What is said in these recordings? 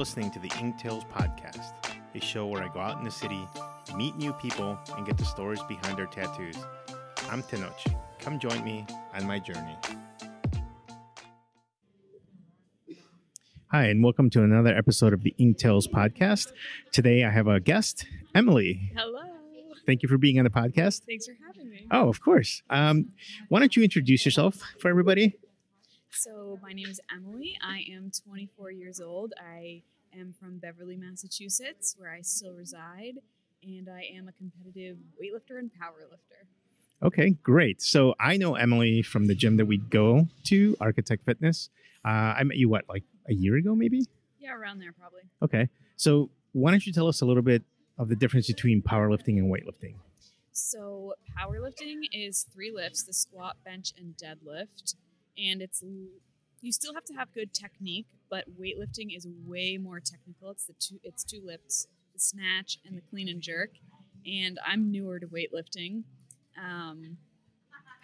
listening to the Ink Tales podcast, a show where I go out in the city, meet new people, and get the stories behind their tattoos. I'm Tenoch. Come join me on my journey. Hi, and welcome to another episode of the Ink Tales podcast. Today I have a guest, Emily. Hello. Thank you for being on the podcast. Thanks for having me. Oh, of course. Um, why don't you introduce yourself for everybody? So, my name is Emily. I am 24 years old. I am from Beverly, Massachusetts, where I still reside, and I am a competitive weightlifter and powerlifter. Okay, great. So I know Emily from the gym that we go to, Architect Fitness. Uh, I met you, what, like a year ago, maybe? Yeah, around there probably. Okay. So why don't you tell us a little bit of the difference between powerlifting and weightlifting? So, powerlifting is three lifts the squat, bench, and deadlift. And it's you still have to have good technique, but weightlifting is way more technical. It's the two it's two lifts, the snatch and the clean and jerk. And I'm newer to weightlifting. Um,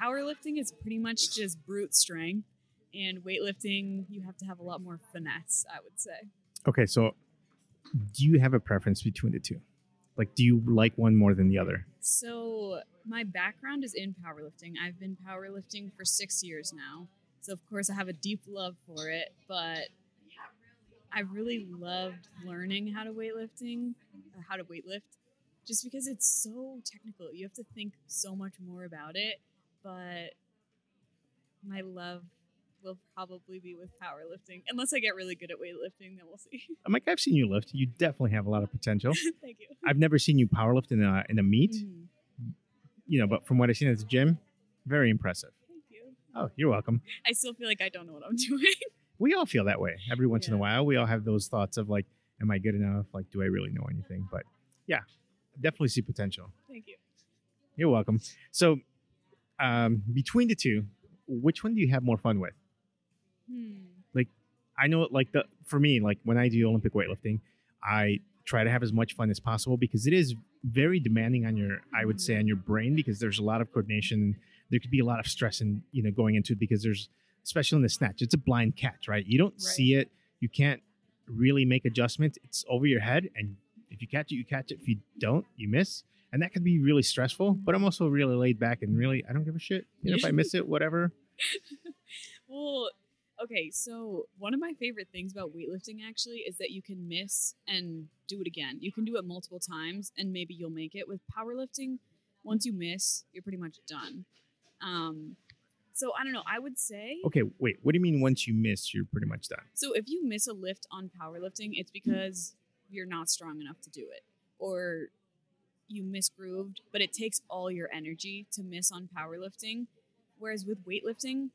powerlifting is pretty much just brute strength, and weightlifting you have to have a lot more finesse. I would say. Okay, so do you have a preference between the two? Like, do you like one more than the other? So my background is in powerlifting. I've been powerlifting for six years now. So of course I have a deep love for it, but I really loved learning how to weightlifting, or how to weightlift, just because it's so technical. You have to think so much more about it. But my love will probably be with powerlifting, unless I get really good at weightlifting. Then we'll see. I'm like, I've seen you lift. You definitely have a lot of potential. Thank you. I've never seen you powerlift in a in a meet, Mhm. you know, but from what I've seen at the gym, very impressive. Oh, you're welcome. I still feel like I don't know what I'm doing. We all feel that way every once in a while. We all have those thoughts of like, am I good enough? Like, do I really know anything? But yeah, definitely see potential. Thank you. You're welcome. So, um, between the two, which one do you have more fun with? Hmm. I know, like the for me, like when I do Olympic weightlifting, I try to have as much fun as possible because it is very demanding on your, I would say, on your brain because there's a lot of coordination. There could be a lot of stress in you know going into it because there's, especially in the snatch, it's a blind catch, right? You don't Right. see it, you can't really make adjustments. It's over your head, and if you catch it, you catch it. If you don't, you miss. And that can be really stressful, but I'm also really laid back and really, I don't give a shit. You know, if I miss it, whatever. Well, okay, so one of my favorite things about weightlifting actually is that you can miss and do it again. You can do it multiple times and maybe you'll make it. With powerlifting, once you miss, you're pretty much done. Um, so I don't know. I would say Okay, wait. What do you mean once you miss, you're pretty much done? so. If you miss a lift on powerlifting, it's because you're not strong enough to do it, or you misgrooved. But it takes all your energy to miss on powerlifting. Whereas with weightlifting,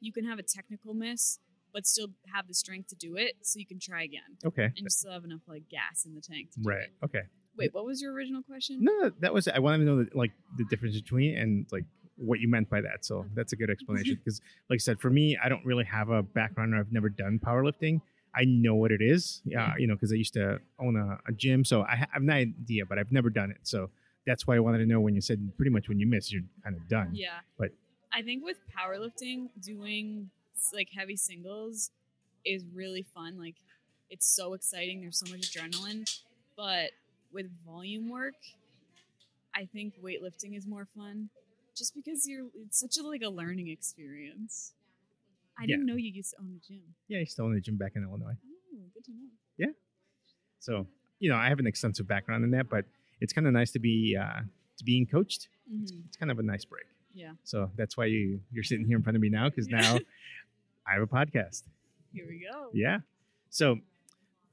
you can have a technical miss, but still have the strength to do it, so you can try again, Okay. and you still have enough like gas in the tank. To do Right. it. Okay. Wait, what was your original question? No, that was I wanted to know the, like the difference between and like what you meant by that. So that's a good explanation because, like I said, for me, I don't really have a background or I've never done powerlifting. I know what it is, uh, yeah, Yeah. you know, because I used to own a, a gym, so I ha- I have no idea, but I've never done it. So that's why I wanted to know when you said pretty much when you miss, you're kind of done. Yeah. But- I think with powerlifting, doing like heavy singles is really fun. Like it's so exciting. There's so much adrenaline. But with volume work, I think weightlifting is more fun. Just because you're it's such a like a learning experience. I Yeah. didn't know you used to own a gym. Yeah, I used to own a gym back in Illinois. Oh, good to know. Yeah. So you know, I have an extensive background in that, but it's kind of nice to be uh, to being coached. hmm It's kind of a nice break. Yeah. So that's why you you're sitting here in front of me now because now I have a podcast. Here we go. Yeah. So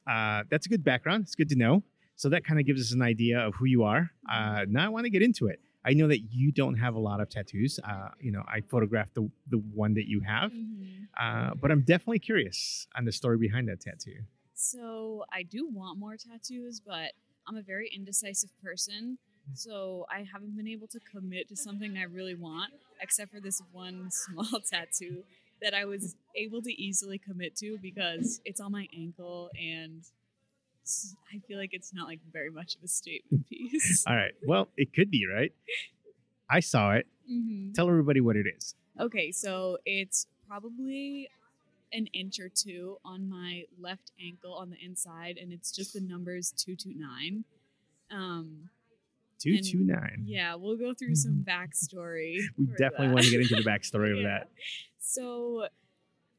uh, that's a good background. It's good to know. So that kind of gives us an idea of who you are. Uh, now I want to get into it. I know that you don't have a lot of tattoos. Uh, you know, I photographed the the one that you have, Mhm. uh, but I'm definitely curious on the story behind that tattoo. So I do want more tattoos, but I'm a very indecisive person. So I haven't been able to commit to something I really want, except for this one small tattoo that I was able to easily commit to because it's on my ankle and I feel like it's not like very much of a statement piece. All right. Well, it could be right. I saw it. hmm Tell everybody what it is. Okay, so it's probably an inch or two on my left ankle on the inside, and it's just the numbers two two nine. Um, Two two nine. yeah, we'll go through some backstory. We definitely that. want to get into the backstory of that. So,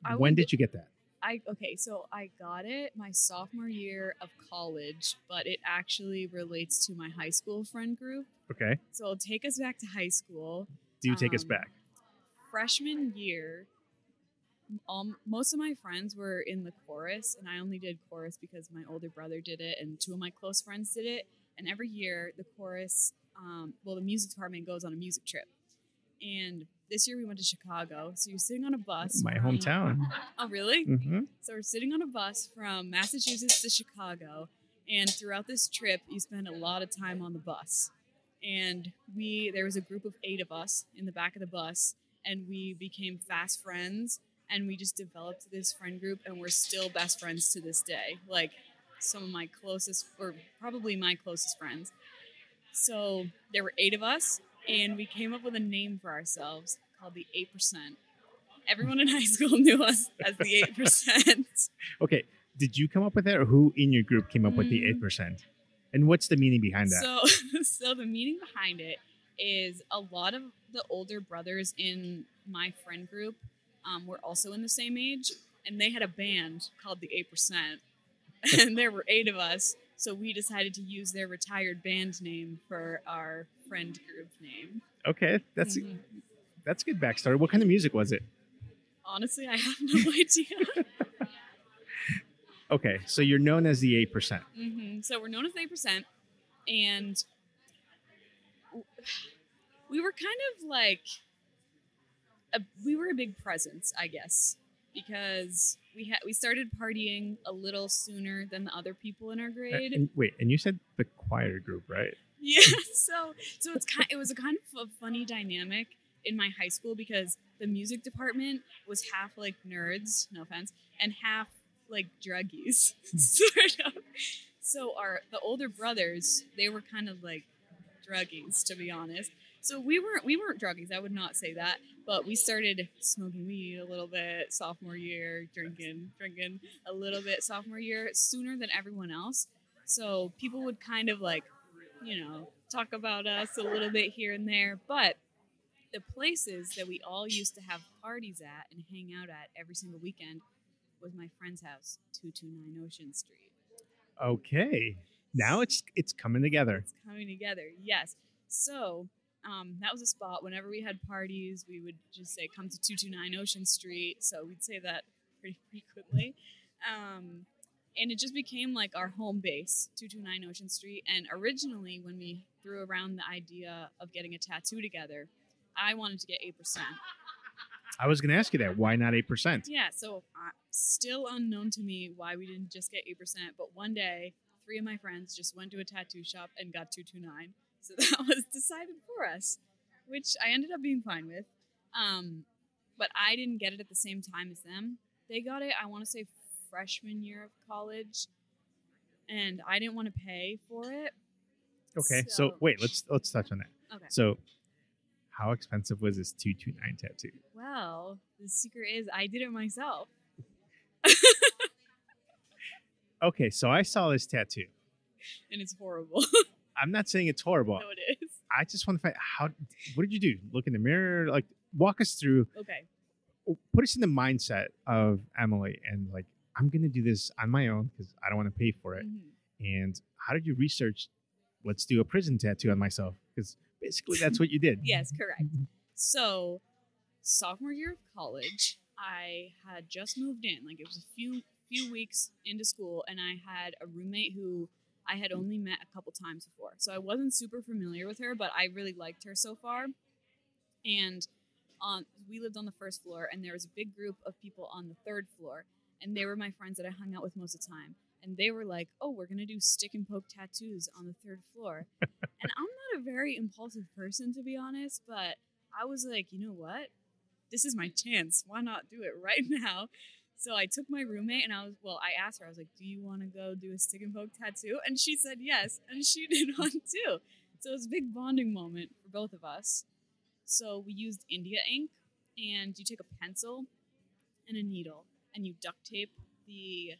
I when did you get that? I okay, so I got it my sophomore year of college, but it actually relates to my high school friend group. Okay. So I'll take us back to high school. Do you take us Um, back. Freshman year, um, most of my friends were in the chorus, and I only did chorus because my older brother did it, and two of my close friends did it. And every year, the chorus, um, well, the music department goes on a music trip. And this year we went to Chicago. So you're sitting on a bus. My from- hometown. Oh, really? hmm So we're sitting on a bus from Massachusetts to Chicago, and throughout this trip, you spend a lot of time on the bus. And we, there was a group of eight of us in the back of the bus, and we became fast friends, and we just developed this friend group, and we're still best friends to this day. Like some of my closest, or probably my closest friends. So there were eight of us, and we came up with a name for ourselves called the Eight Percent. Everyone in high school knew us as the Eight Percent. Okay. Did you come up with that, or who in your group came up with the Mm. eight percent? And what's the meaning behind that? So, so the meaning behind it is a lot of the older brothers in my friend group um, were also in the same age, and they had a band called the Eight Percent, and there were eight of us. So we decided to use their retired band name for our friend group name. okay, that's Mhm. that's good backstory. What kind of music was it? Honestly, I have no idea. Okay, so you're known as the eight percent. hmm So we're known as eight percent, and we were kind of like a, we were a big presence, I guess, because we had we started partying a little sooner than the other people in our grade. And, wait, and you said the choir group, right? Yeah, so so it's kind it was a kind of a funny dynamic in my high school because the music department was half like nerds, no offense, and half like druggies, sort of. So our the older brothers, they were kind of like druggies, to be honest. So we weren't we weren't druggies. I would not say that, but we started smoking weed a little bit sophomore year, drinking drinking a little bit sophomore year sooner than everyone else. So people would kind of like, you know, talk about us a little bit here and there, but the places that we all used to have parties at and hang out at every single weekend was my friend's house, 229 Ocean Street. Okay, now it's it's coming together. It's coming together. Yes. So um, that was a spot. Whenever we had parties, we would just say, "Come to two two nine Ocean Street." So we'd say that pretty frequently, um, and it just became like our home base, two two nine Ocean Street. And originally, when we threw around the idea of getting a tattoo together, I wanted to get eight percent. I was going to ask you that. Why not eight percent? Yeah, so uh, still unknown to me why we didn't just get 8%, but one day, three of my friends just went to a tattoo shop and got 229. So that was decided for us, which I ended up being fine with. Um, but I didn't get it at the same time as them. They got it, I want to say, freshman year of college, and I didn't want to pay for it. Okay, so, So- wait, let's let's touch on that. Okay. So, how expensive was this two two nine tattoo? Well, the secret is I did it myself. Okay, so I saw this tattoo. And it's horrible. I'm not saying it's horrible. no, it is. I just want to find how. What did you do? Look in the mirror. Like, walk us through. Okay. Put us in the mindset of Emily, and like, I'm gonna do this on my own because I don't want to pay for it. Mhm. And how did you research? Let's do a prison tattoo on myself because basically that's what you did. Yes, correct. So, sophomore year of college, I had just moved in. Like it was a few few weeks into school, and I had a roommate who I had only met a couple times before. So I wasn't super familiar with her, but I really liked her so far. And on we lived on the first floor, and there was a big group of people on the third floor, and they were my friends that I hung out with most of the time. And they were like, "Oh, we're gonna do stick and poke tattoos on the third floor." and I'm not a very impulsive person, to be honest, but I was like, you know what? This is my chance. Why not do it right now? So I took my roommate and I was, well, I asked her, I was like, do you want to go do a stick and poke tattoo? And she said yes. And she did one too. So it was a big bonding moment for both of us. So we used India ink and you take a pencil and a needle and you duct tape the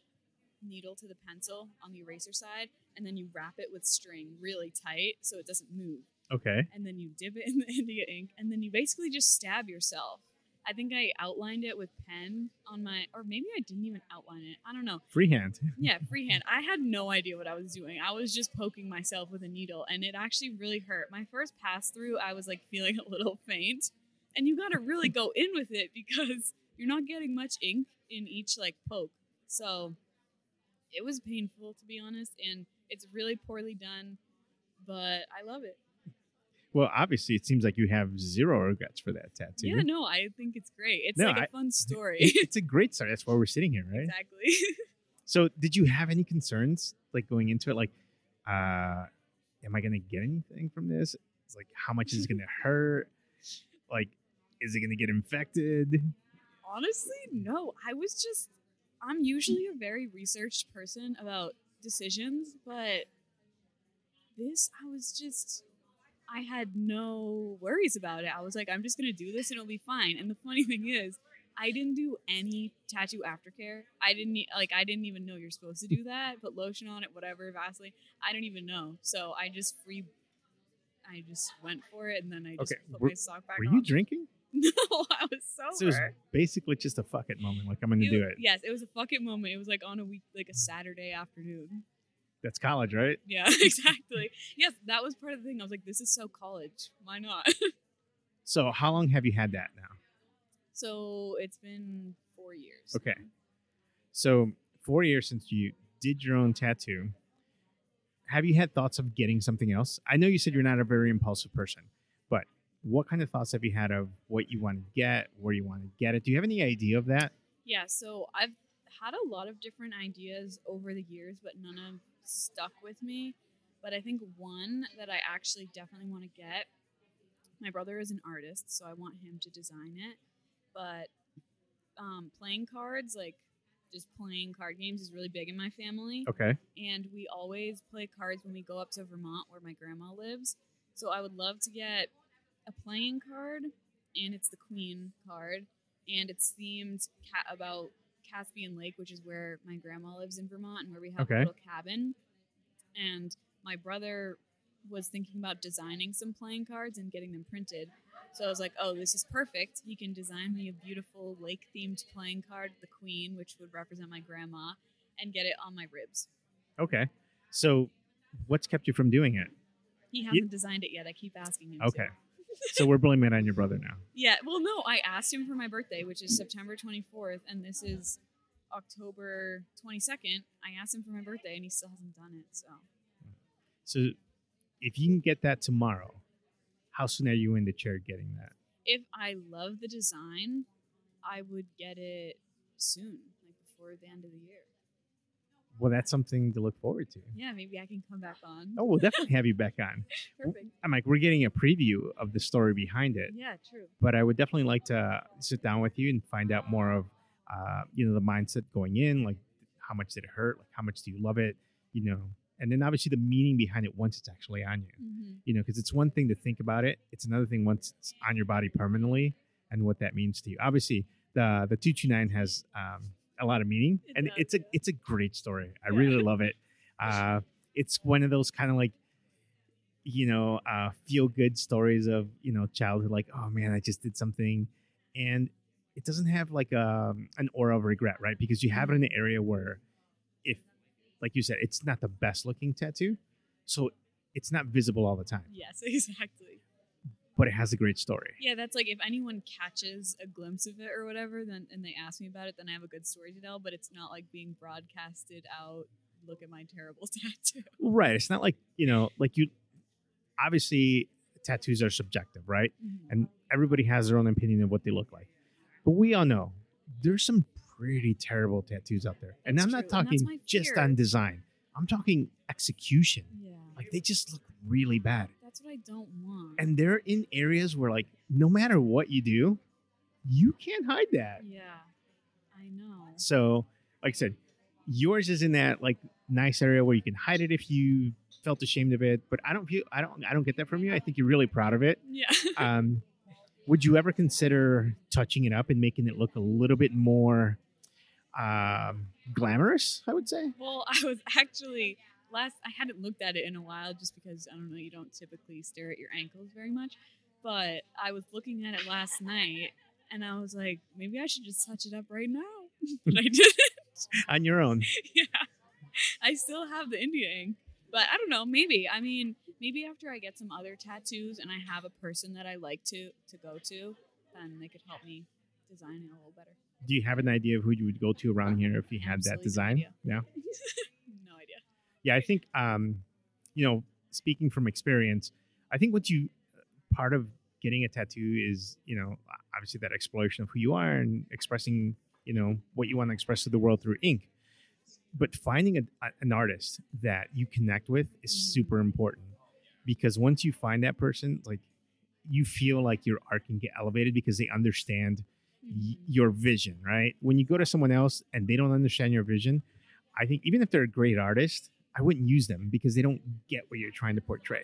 needle to the pencil on the eraser side, and then you wrap it with string really tight so it doesn't move. Okay. And then you dip it in the India ink, and then you basically just stab yourself. I think I outlined it with pen on my, or maybe I didn't even outline it. I don't know. Freehand. Yeah, freehand. I had no idea what I was doing. I was just poking myself with a needle, and it actually really hurt. My first pass through, I was like feeling a little faint, and you got to really go in with it because you're not getting much ink in each like poke. So it was painful to be honest, and it's really poorly done, but I love it. Well, obviously, it seems like you have zero regrets for that tattoo. Yeah, no, I think it's great. It's No, like a I- fun story. It's a great story. That's why we're sitting here, right? exactly. So, did you have any concerns like going into it? Like, uh, am I going to get anything from this? It's like, how much is it going to hurt? Like, is it going to get infected? Honestly, no. I was just, I'm usually a very researched person about decisions, but this, I was just, I had no worries about it. I was like, I'm just going to do this and it'll be fine. And the funny thing is, I didn't do any tattoo aftercare. I didn't like. I didn't even know you're supposed to do that. Put lotion on it, whatever, Vaseline. I don't even know. So I just free. I just went for it, and then I just Okay, put were- my sock back Were on. you drinking? No, I was So it was basically just a fuck it moment. Like, I'm going to It do it. Yes, it was a fucking moment. It was like on a week, like a Saturday afternoon. That's college, right? Yeah, exactly. yes, that was part of the thing. I was like, this is so college. Why not? So, how long have you had that now? so it's been four years. Okay. So, four years since you did your own tattoo, have you had thoughts of getting something else? I know you said you're not a very impulsive person, but what kind of thoughts have you had of what you want to get, where you want to get it? Do you have any idea of that? Yeah, so I've had a lot of different ideas over the years, but none have stuck with me. But I think one that I actually definitely want to get. My brother is an artist, so I want him to design it. But um, playing cards, like just playing card games, is really big in my family. Okay. and we always play cards when we go up to Vermont where my grandma lives. So I would love to get a playing card, and it's the Queen card, and it's themed ca- about Caspian Lake, which is where my grandma lives in Vermont, and where we have Okay. a little cabin. And my brother was thinking about designing some playing cards and getting them printed. So I was like, oh, this is perfect. He can design me a beautiful lake themed playing card, the Queen, which would represent my grandma, and get it on my ribs. Okay. So, what's kept you from doing it? He hasn't designed it yet. I keep asking him. to. So, we're blaming it on your brother now. Yeah. Well, no, I asked him for my birthday, which is September 24th, and this is October 22nd. I asked him for my birthday, and he still hasn't done it. So So, if you can get that tomorrow, how soon are you in the chair getting that? if I love the design, I would get it soon, like before the end of the year. Well, that's something to look forward to. Yeah, maybe I can come back on. Oh, we'll definitely have you back on. Perfect. I'm like, we're getting a preview of the story behind it, Yeah, true. but I would definitely like to sit down with you and find out more of, uh, you know, the mindset going in, like how much did it hurt, like how much do you love it, you know, and then obviously the meaning behind it once it's actually on you, hmm you know, because it's one thing to think about it, it's another thing once it's on your body permanently and what that means to you. Obviously, the the two two nine has um, a lot of meaning, It and does, it's a yeah. it's a great story. I Yeah. really love it. Uh, it's one of those kind of like you know uh, feel good stories of you know childhood like oh man i just did something and it doesn't have like um, an aura of regret right because you have it in an area where if like you said it's not the best looking tattoo so it's not visible all the time Yes, exactly. But it has a great story Yeah, that's like if anyone catches a glimpse of it or whatever, then and they ask me about it, then I have a good story to tell. But it's not like being broadcasted out. Look at my terrible tattoo. right it's not like you know like you obviously tattoos are subjective right mm-hmm. and everybody has their own opinion of what they look like. But we all know there's some pretty terrible tattoos out there, and That's I'm not that's talking just on design. I'm talking execution. Yeah, Like they just look really bad, that's what I don't want. and they're in areas where, like, no matter what you do, you can't hide that. yeah, I know. So, like I said, yours is in that like nice area where you can hide it if you felt ashamed of it. But I don't feel I don't I don't get that from you. I think you're really proud of it. Yeah. um, would you ever consider touching it up and making it look a little bit more um, glamorous, I would say. Well, I was actually last. I hadn't looked at it in a while, just because I don't know. You don't typically stare at your ankles very much, but I was looking at it last night, and I was like, maybe I should just touch it up right now. but I didn't. On your own. yeah, I still have the India ink, but I don't know. Maybe I mean, maybe after I get some other tattoos and I have a person that I like to to go to, then they could help me design it a little better. Do you have an idea of who you would go to around here if you had that Absolutely no design? idea. Yeah. Yeah, I think um, you know, speaking from experience, I think what you part of getting a tattoo is, you know, obviously that exploration of who you are and expressing, you know, what you want to express to the world through ink. But finding a, an artist that you connect with is super important because once you find that person, like you feel like your art can get elevated because they understand y- your vision, right? When you go to someone else and they don't understand your vision, I think even if they're a great artist, I wouldn't use them because they don't get what you're trying to portray.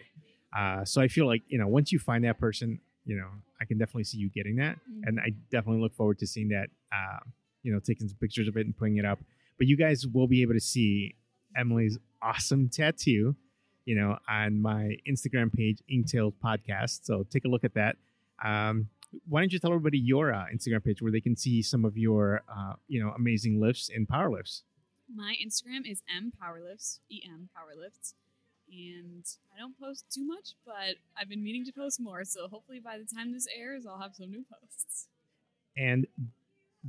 Uh, so I feel like you know once you find that person, you know I can definitely see you getting that, Mhm. and I definitely look forward to seeing that. Uh, you know, taking some pictures of it and putting it up. But you guys will be able to see Emily's awesome tattoo, you know, on my Instagram page, Inktails Podcast. So take a look at that. Um, why don't you tell everybody your uh, Instagram page where they can see some of your, uh, you know, amazing lifts and power lifts? My Instagram is m powerlifts, em powerlifts, and I don't post too much, but I've been meaning to post more. So hopefully by the time this airs, I'll have some new posts. And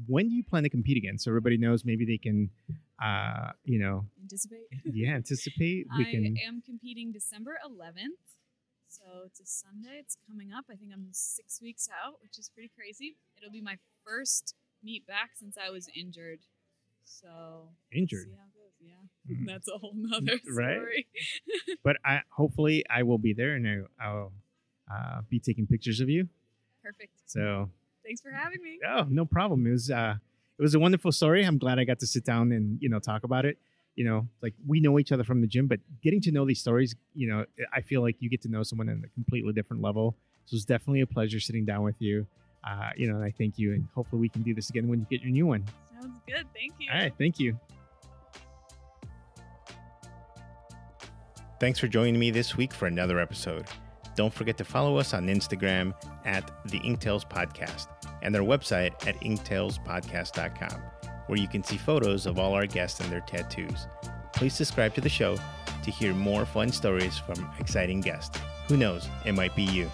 when do you plan to compete again? So everybody knows maybe they can, uh, you know, Anticipate. yeah, anticipate. We I can. am competing December 11th. So it's a Sunday. It's coming up. I think I'm six weeks out, which is pretty crazy. It'll be my first meet back since I was injured. So Injured. See how it goes. Yeah, Mm. that's a whole nother Right. story. But I hopefully I will be there and I, I'll uh, be taking pictures of you. Perfect. So Thanks for having me. Oh, no problem. It was uh it was a wonderful story. I'm glad I got to sit down and, you know, talk about it. You know, like we know each other from the gym, but getting to know these stories, you know, I feel like you get to know someone on a completely different level. So it's definitely a pleasure sitting down with you. Uh, you know, and I thank you and hopefully we can do this again when you get your new one. Sounds good. Thank you. All right, thank you. Thanks for joining me this week for another episode. Don't forget to follow us on Instagram at the Inktails Podcast and our website at inktailspodcast.com, where you can see photos of all our guests and their tattoos. Please subscribe to the show to hear more fun stories from exciting guests. Who knows, it might be you.